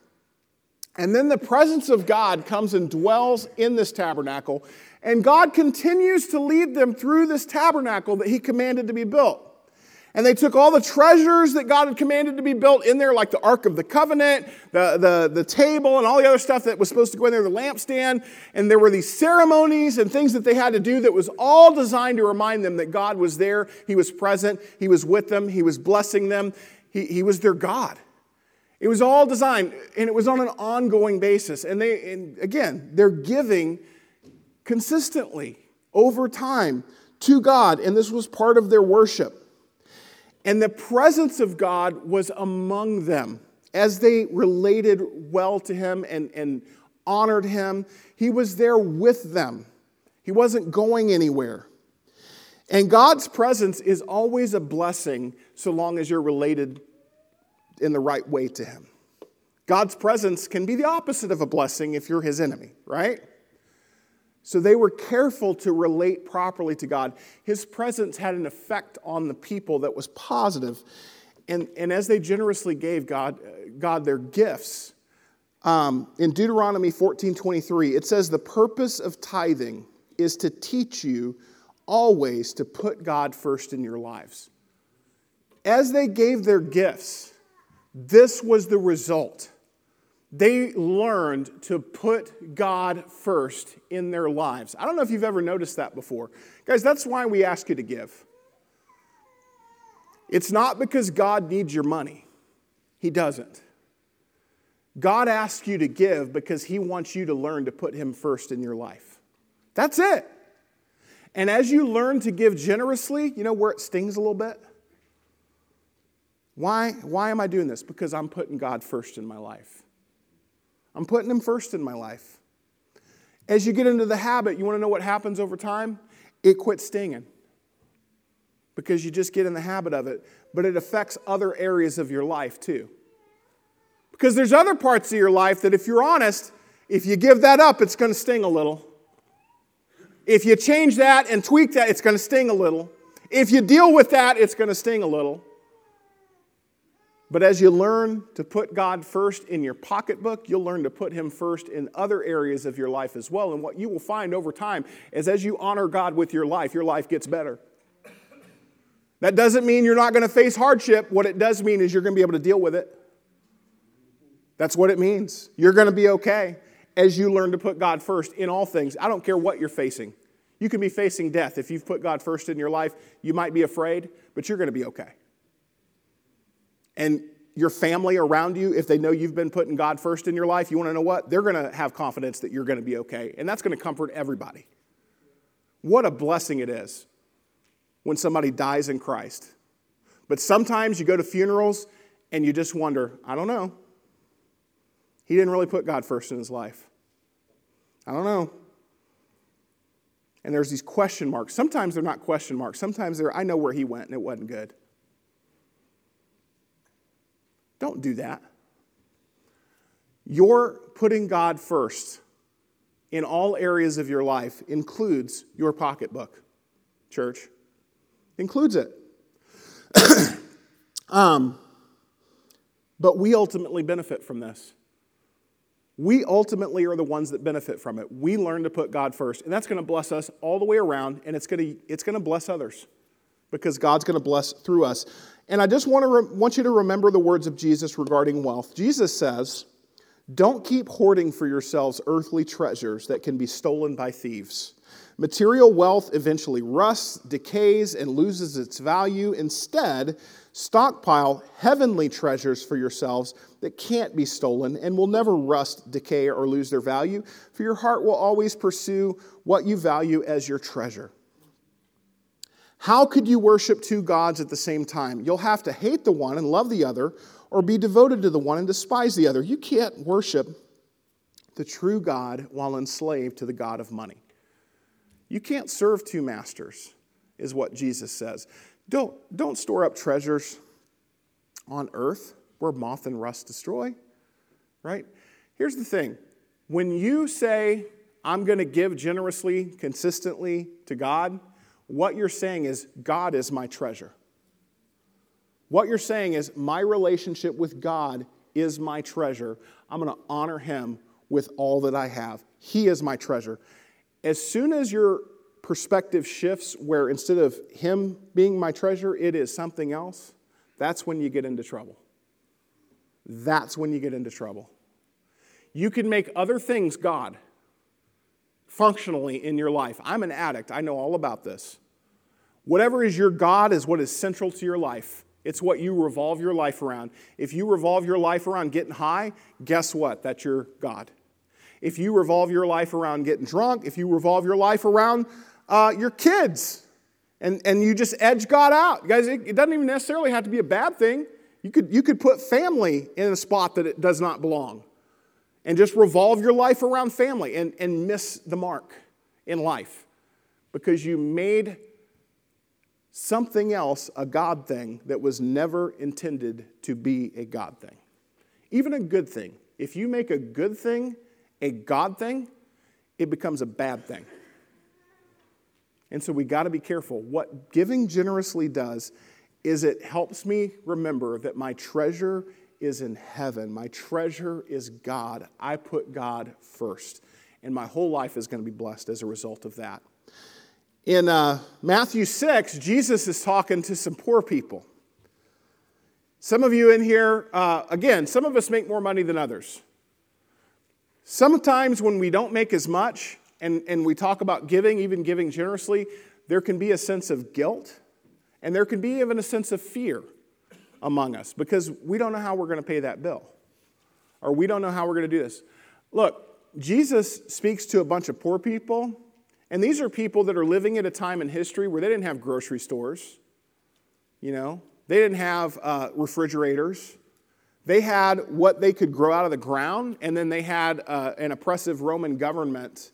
And then the presence of God comes and dwells in this tabernacle. And God continues to lead them through this tabernacle that He commanded to be built. And they took all the treasures that God had commanded to be built in there, like the Ark of the Covenant, the, the, the table, and all the other stuff that was supposed to go in there, the lampstand. And there were these ceremonies and things that they had to do that was all designed to remind them that God was there, He was present, He was with them, He was blessing them, He, he was their God. It was all designed, and it was on an ongoing basis. And they, and again, they're giving consistently over time to God, and this was part of their worship. And the presence of God was among them as they related well to Him and, and honored Him. He was there with them, He wasn't going anywhere. And God's presence is always a blessing so long as you're related in the right way to Him. God's presence can be the opposite of a blessing if you're His enemy, right? So they were careful to relate properly to God. His presence had an effect on the people that was positive. And, and as they generously gave God, God their gifts, um, in Deuteronomy 14 23, it says, The purpose of tithing is to teach you always to put God first in your lives. As they gave their gifts, this was the result they learned to put God first in their lives. I don't know if you've ever noticed that before. Guys, that's why we ask you to give. It's not because God needs your money, He doesn't. God asks you to give because He wants you to learn to put Him first in your life. That's it. And as you learn to give generously, you know where it stings a little bit? Why, why am I doing this? Because I'm putting God first in my life. I'm putting Him first in my life. As you get into the habit, you want to know what happens over time? It quits stinging because you just get in the habit of it, but it affects other areas of your life too. Because there's other parts of your life that, if you're honest, if you give that up, it's going to sting a little. If you change that and tweak that, it's going to sting a little. If you deal with that, it's going to sting a little. But as you learn to put God first in your pocketbook, you'll learn to put Him first in other areas of your life as well. And what you will find over time is as you honor God with your life, your life gets better. That doesn't mean you're not going to face hardship. What it does mean is you're going to be able to deal with it. That's what it means. You're going to be okay as you learn to put God first in all things. I don't care what you're facing. You can be facing death. If you've put God first in your life, you might be afraid, but you're going to be okay. And your family around you, if they know you've been putting God first in your life, you want to know what? They're going to have confidence that you're going to be okay. And that's going to comfort everybody. What a blessing it is when somebody dies in Christ. But sometimes you go to funerals and you just wonder, I don't know. He didn't really put God first in his life. I don't know. And there's these question marks. Sometimes they're not question marks. Sometimes they're, I know where he went and it wasn't good. Don't do that. Your putting God first in all areas of your life includes your pocketbook, church. Includes it. um, but we ultimately benefit from this. We ultimately are the ones that benefit from it. We learn to put God first, and that's going to bless us all the way around, and it's going to, it's going to bless others because God's going to bless through us. And I just want, to re- want you to remember the words of Jesus regarding wealth. Jesus says, Don't keep hoarding for yourselves earthly treasures that can be stolen by thieves. Material wealth eventually rusts, decays, and loses its value. Instead, stockpile heavenly treasures for yourselves that can't be stolen and will never rust, decay, or lose their value, for your heart will always pursue what you value as your treasure. How could you worship two gods at the same time? You'll have to hate the one and love the other, or be devoted to the one and despise the other. You can't worship the true God while enslaved to the God of money. You can't serve two masters, is what Jesus says. Don't, don't store up treasures on earth where moth and rust destroy, right? Here's the thing when you say, I'm going to give generously, consistently to God, what you're saying is, God is my treasure. What you're saying is, my relationship with God is my treasure. I'm going to honor Him with all that I have. He is my treasure. As soon as your perspective shifts, where instead of Him being my treasure, it is something else, that's when you get into trouble. That's when you get into trouble. You can make other things God functionally in your life. I'm an addict, I know all about this. Whatever is your God is what is central to your life. It's what you revolve your life around. If you revolve your life around getting high, guess what? That's your God if you revolve your life around getting drunk, if you revolve your life around uh, your kids, and, and you just edge God out. Guys, it, it doesn't even necessarily have to be a bad thing. You could, you could put family in a spot that it does not belong and just revolve your life around family and, and miss the mark in life because you made something else a God thing that was never intended to be a God thing. Even a good thing. If you make a good thing a God thing, it becomes a bad thing. And so we got to be careful. What giving generously does is it helps me remember that my treasure is in heaven. My treasure is God. I put God first. And my whole life is going to be blessed as a result of that. In uh, Matthew 6, Jesus is talking to some poor people. Some of you in here, uh, again, some of us make more money than others. Sometimes when we don't make as much and, and we talk about giving, even giving generously, there can be a sense of guilt and there can be even a sense of fear among us because we don't know how we're going to pay that bill or we don't know how we're going to do this. Look, Jesus speaks to a bunch of poor people, and these are people that are living at a time in history where they didn't have grocery stores, you know, they didn't have uh, refrigerators. They had what they could grow out of the ground, and then they had uh, an oppressive Roman government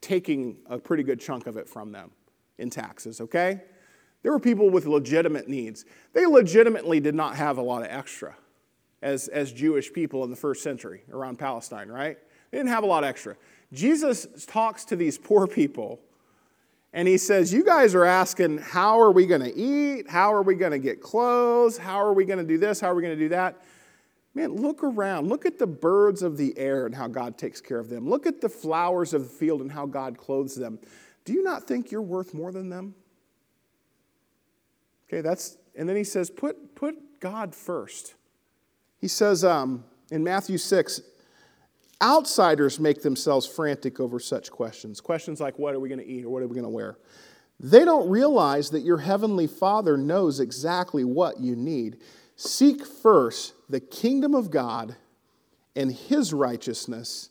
taking a pretty good chunk of it from them in taxes, okay? There were people with legitimate needs. They legitimately did not have a lot of extra as, as Jewish people in the first century around Palestine, right? They didn't have a lot extra. Jesus talks to these poor people And he says, You guys are asking, how are we going to eat? How are we going to get clothes? How are we going to do this? How are we going to do that? Man, look around. Look at the birds of the air and how God takes care of them. Look at the flowers of the field and how God clothes them. Do you not think you're worth more than them? Okay, that's, and then he says, put, put God first. He says um, in Matthew 6, outsiders make themselves frantic over such questions. Questions like, what are we going to eat or what are we going to wear? They don't realize that your heavenly Father knows exactly what you need. Seek first the kingdom of God and his righteousness,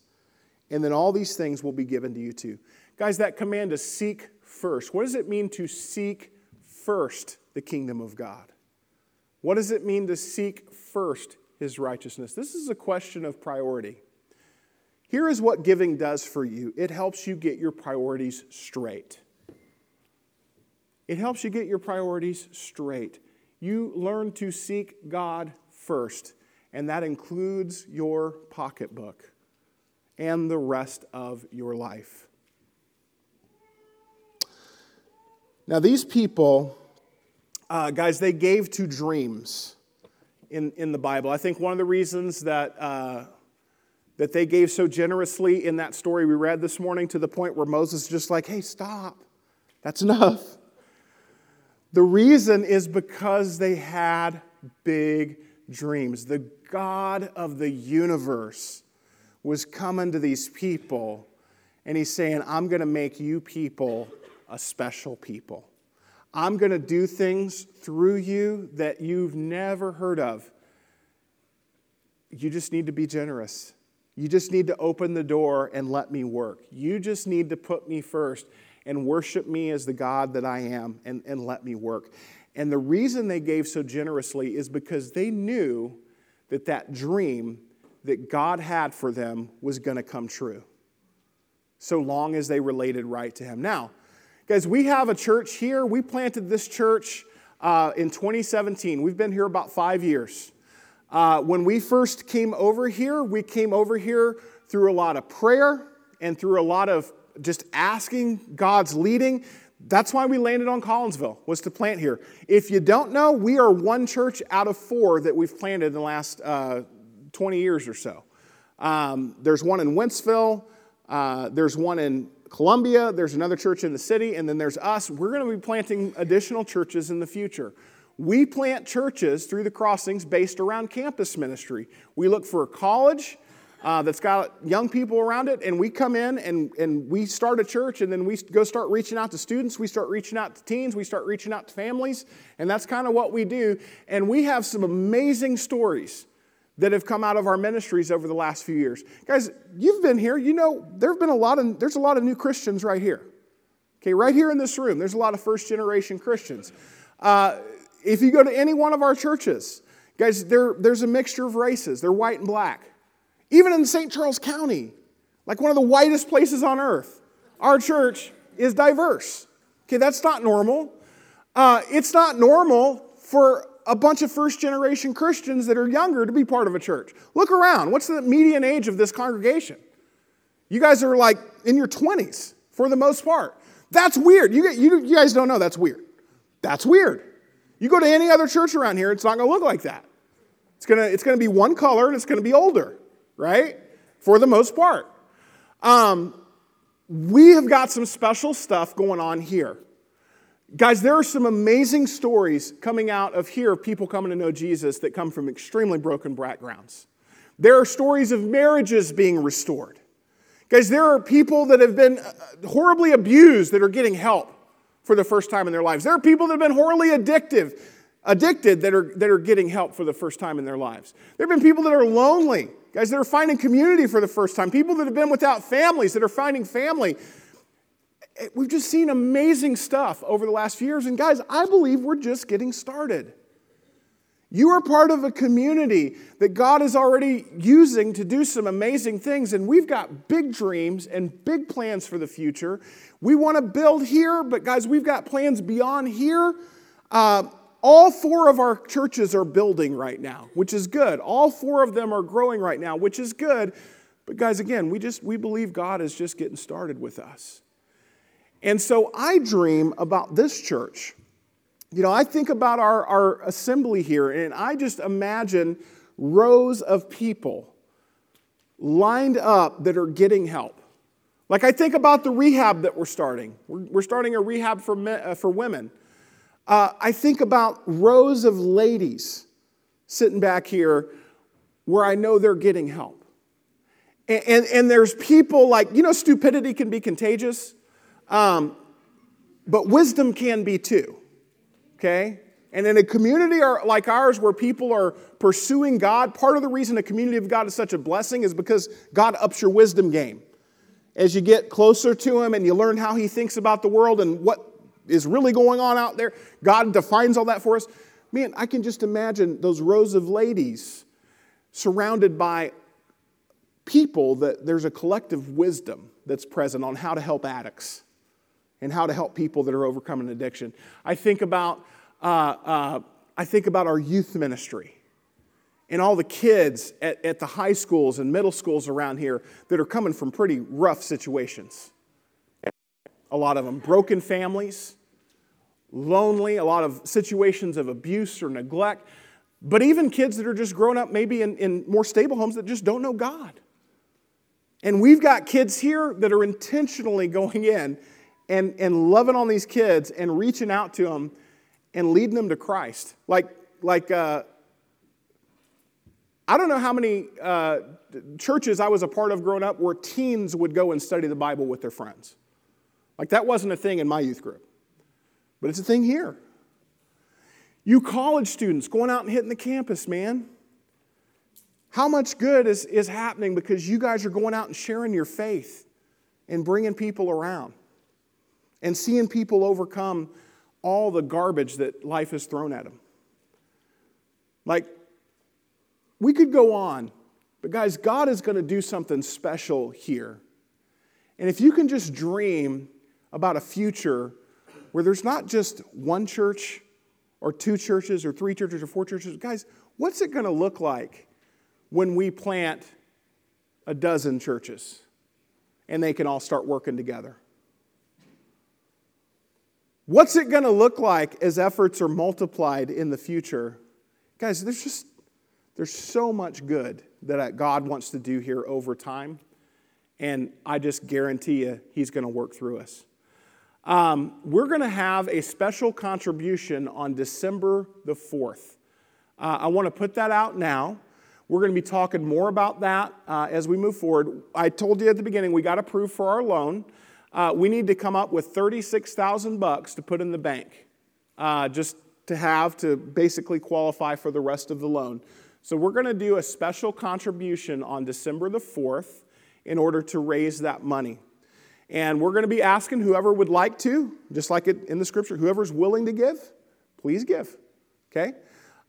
and then all these things will be given to you too. Guys, that command to seek first. What does it mean to seek first the kingdom of God? What does it mean to seek first his righteousness? This is a question of priority. Here is what giving does for you it helps you get your priorities straight. It helps you get your priorities straight. You learn to seek God first, and that includes your pocketbook and the rest of your life. Now, these people, uh, guys, they gave to dreams in, in the Bible. I think one of the reasons that, uh, that they gave so generously in that story we read this morning to the point where Moses just like, hey, stop. That's enough. The reason is because they had big dreams. The God of the universe was coming to these people, and he's saying, I'm going to make you people a special people. I'm going to do things through you that you've never heard of. You just need to be generous. You just need to open the door and let me work. You just need to put me first and worship me as the God that I am and, and let me work. And the reason they gave so generously is because they knew that that dream that God had for them was going to come true, so long as they related right to Him. Now, guys, we have a church here. We planted this church uh, in 2017. We've been here about five years. Uh, when we first came over here, we came over here through a lot of prayer and through a lot of just asking God's leading. That's why we landed on Collinsville, was to plant here. If you don't know, we are one church out of four that we've planted in the last uh, 20 years or so. Um, there's one in Wentzville, uh, there's one in Columbia, there's another church in the city, and then there's us. We're going to be planting additional churches in the future. We plant churches through the crossings based around campus ministry. We look for a college uh, that's got young people around it, and we come in and, and we start a church, and then we go start reaching out to students, we start reaching out to teens, we start reaching out to families, and that's kind of what we do. And we have some amazing stories that have come out of our ministries over the last few years. Guys, you've been here, you know, there have been a lot of, there's a lot of new Christians right here. Okay, right here in this room, there's a lot of first generation Christians. Uh, if you go to any one of our churches, guys, there, there's a mixture of races. They're white and black. Even in St. Charles County, like one of the whitest places on earth, our church is diverse. Okay, that's not normal. Uh, it's not normal for a bunch of first generation Christians that are younger to be part of a church. Look around. What's the median age of this congregation? You guys are like in your 20s for the most part. That's weird. You, you, you guys don't know that's weird. That's weird. You go to any other church around here, it's not going to look like that. It's going to it's to be one color and it's going to be older right? For the most part. Um, we have got some special stuff going on here. Guys, there are some amazing stories coming out of here of people coming to know Jesus that come from extremely broken backgrounds. There are stories of marriages being restored. Guys, there are people that have been uh, horribly abused that are getting help for the first time in their lives. There are people that have been horribly addictive, addicted that are, that are getting help for the first time in their lives. There have been people that are lonely Guys that are finding community for the first time, people that have been without families that are finding family. Eh, we've just seen amazing stuff over the last few years. And guys, I believe we're just getting started. You are part of a community that God is already using to do some amazing things, and we've got big dreams and big plans for the future. We want to build here, but guys, we've got plans beyond here. Uh, all four of our churches are building right now, which is good. All four of them are growing right now, which is good. But guys, again, we just we believe God is just getting started with us. And so I dream about this church. You know, I think about our, our assembly here, and I just imagine rows of people lined up that are getting help. Like I think about the rehab that we're starting. We're, we're starting a rehab for, men, uh, for women. Uh, I think about rows of ladies sitting back here where I know they're getting help. And, and, and there's people like, you know, stupidity can be contagious, um, but wisdom can be too, okay? And in a community like ours where people are pursuing God, part of the reason a community of God is such a blessing is because God ups your wisdom game. As you get closer to Him and you learn how He thinks about the world and what is really going on out there, God defines all that for us. Man, I can just imagine those rows of ladies surrounded by people that there's a collective wisdom that's present on how to help addicts and how to help people that are overcoming addiction. I think about, uh, uh, I think about our youth ministry and all the kids at, at the high schools and middle schools around here that are coming from pretty rough situations. A lot of them broken families, lonely, a lot of situations of abuse or neglect, but even kids that are just growing up maybe in, in more stable homes that just don't know God. And we've got kids here that are intentionally going in and, and loving on these kids and reaching out to them and leading them to Christ. Like, like uh, I don't know how many uh, churches I was a part of growing up where teens would go and study the Bible with their friends. Like, that wasn't a thing in my youth group, but it's a thing here. You college students going out and hitting the campus, man. How much good is, is happening because you guys are going out and sharing your faith and bringing people around? And seeing people overcome all the garbage that life has thrown at them. Like, we could go on, but guys, God is going to do something special here. And if you can just dream about a future where there's not just one church or two churches or three churches or four churches, guys, what's it going to look like when we plant a dozen churches and they can all start working together? What's it going to look like as efforts are multiplied in the future? Guys, there's just there's so much good that God wants to do here over time. And I just guarantee you, He's going to work through us. Um, we're going to have a special contribution on December the 4th. Uh, I want to put that out now. We're going to be talking more about that uh, as we move forward. I told you at the beginning we got approved for our loan uh, we need to come up with 36,000 bucks to put in the bank, uh, just to have to basically qualify for the rest of the loan. So we're going to do a special contribution on December the 4th in order to raise that money. And we're going to be asking whoever would like to, just like it in the scripture, whoever's willing to give, please give. Okay?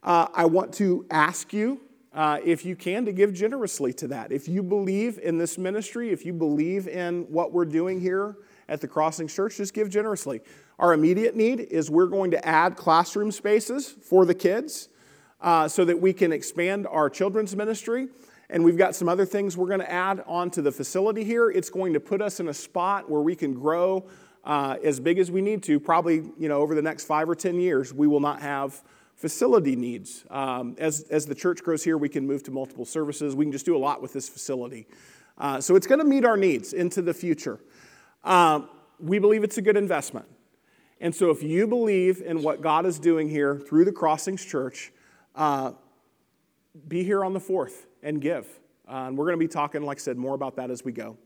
Uh, I want to ask you uh, if you can, to give generously to that. If you believe in this ministry, if you believe in what we're doing here at the Crossing Church, just give generously. Our immediate need is we're going to add classroom spaces for the kids uh, so that we can expand our children's ministry. And we've got some other things we're going to add onto the facility here. It's going to put us in a spot where we can grow uh, as big as we need to. Probably, you know, over the next five or 10 years, we will not have facility needs. Um, as, as the church grows here, we can move to multiple services. We can just do a lot with this facility. Uh, so it's going to meet our needs into the future. Um, we believe it's a good investment. And so if you believe in what God is doing here through the Crossings Church, uh, be here on the 4th and give. Uh, and we're going to be talking, like I said, more about that as we go.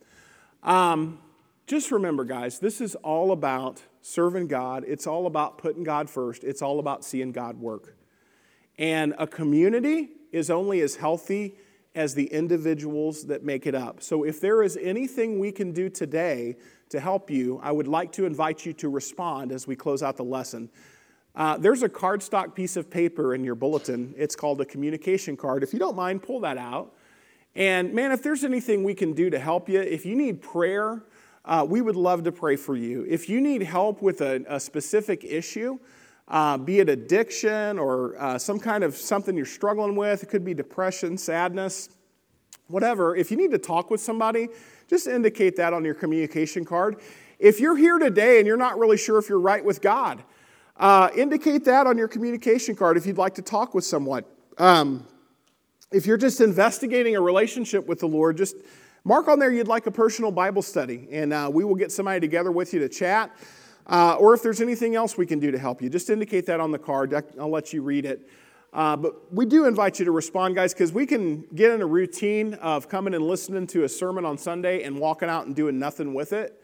Um, just remember, guys, this is all about serving God. It's all about putting God first. It's all about seeing God work. And a community is only as healthy as the individuals that make it up. So if there is anything we can do today to help you, I would like to invite you to respond as we close out the lesson. Uh, there's a cardstock piece of paper in your bulletin. It's called a communication card. If you don't mind, pull that out. And man, if there's anything we can do to help you, if you need prayer, uh, we would love to pray for you. If you need help with a, a specific issue, uh, be it addiction or uh, some kind of something you're struggling with, it could be depression, sadness, whatever. If you need to talk with somebody, just indicate that on your communication card. If you're here today and you're not really sure if you're right with God, uh, indicate that on your communication card if you'd like to talk with someone. Um, if you're just investigating a relationship with the Lord, just mark on there you'd like a personal Bible study, and uh, we will get somebody together with you to chat. Uh, or if there's anything else we can do to help you, just indicate that on the card. I'll let you read it. Uh, but we do invite you to respond, guys, because we can get in a routine of coming and listening to a sermon on Sunday and walking out and doing nothing with it.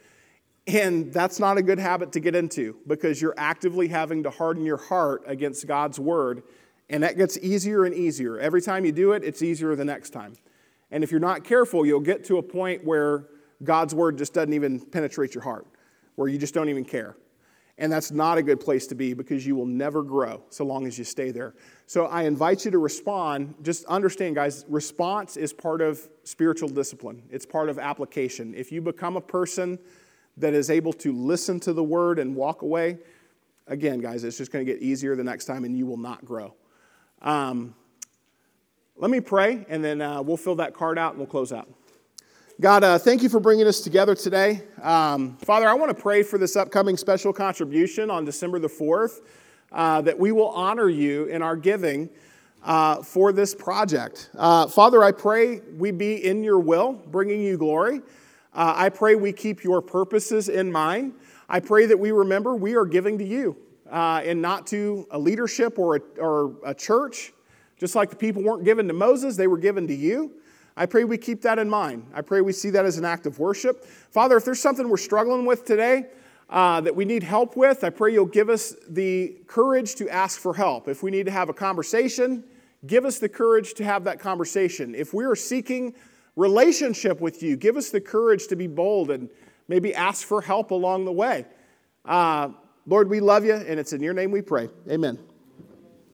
And that's not a good habit to get into because you're actively having to harden your heart against God's word and that gets easier and easier. Every time you do it, it's easier the next time. And if you're not careful, you'll get to a point where God's word just doesn't even penetrate your heart, where you just don't even care. And that's not a good place to be because you will never grow so long as you stay there. So I invite you to respond. Just understand, guys, response is part of spiritual discipline, it's part of application. If you become a person that is able to listen to the word and walk away, again, guys, it's just going to get easier the next time and you will not grow. Um, let me pray, and then uh, we'll fill that card out and we'll close out. God, uh, thank you for bringing us together today. Um, Father, I want to pray for this upcoming special contribution on December the 4th, uh, that we will honor you in our giving uh, for this project. Uh, Father, I pray we be in your will, bringing you glory. Uh, I pray we keep your purposes in mind. I pray that we remember we are giving to you uh, and not to a leadership or a, or a church. Just like the people weren't given to Moses, they were given to you. I pray we keep that in mind. I pray we see that as an act of worship. Father, if there's something we're struggling with today uh, that we need help with, I pray you'll give us the courage to ask for help. If we need to have a conversation, give us the courage to have that conversation. If we are seeking relationship with you, give us the courage to be bold and maybe ask for help along the way. Uh, Lord, we love you, and it's in your name we pray. Amen.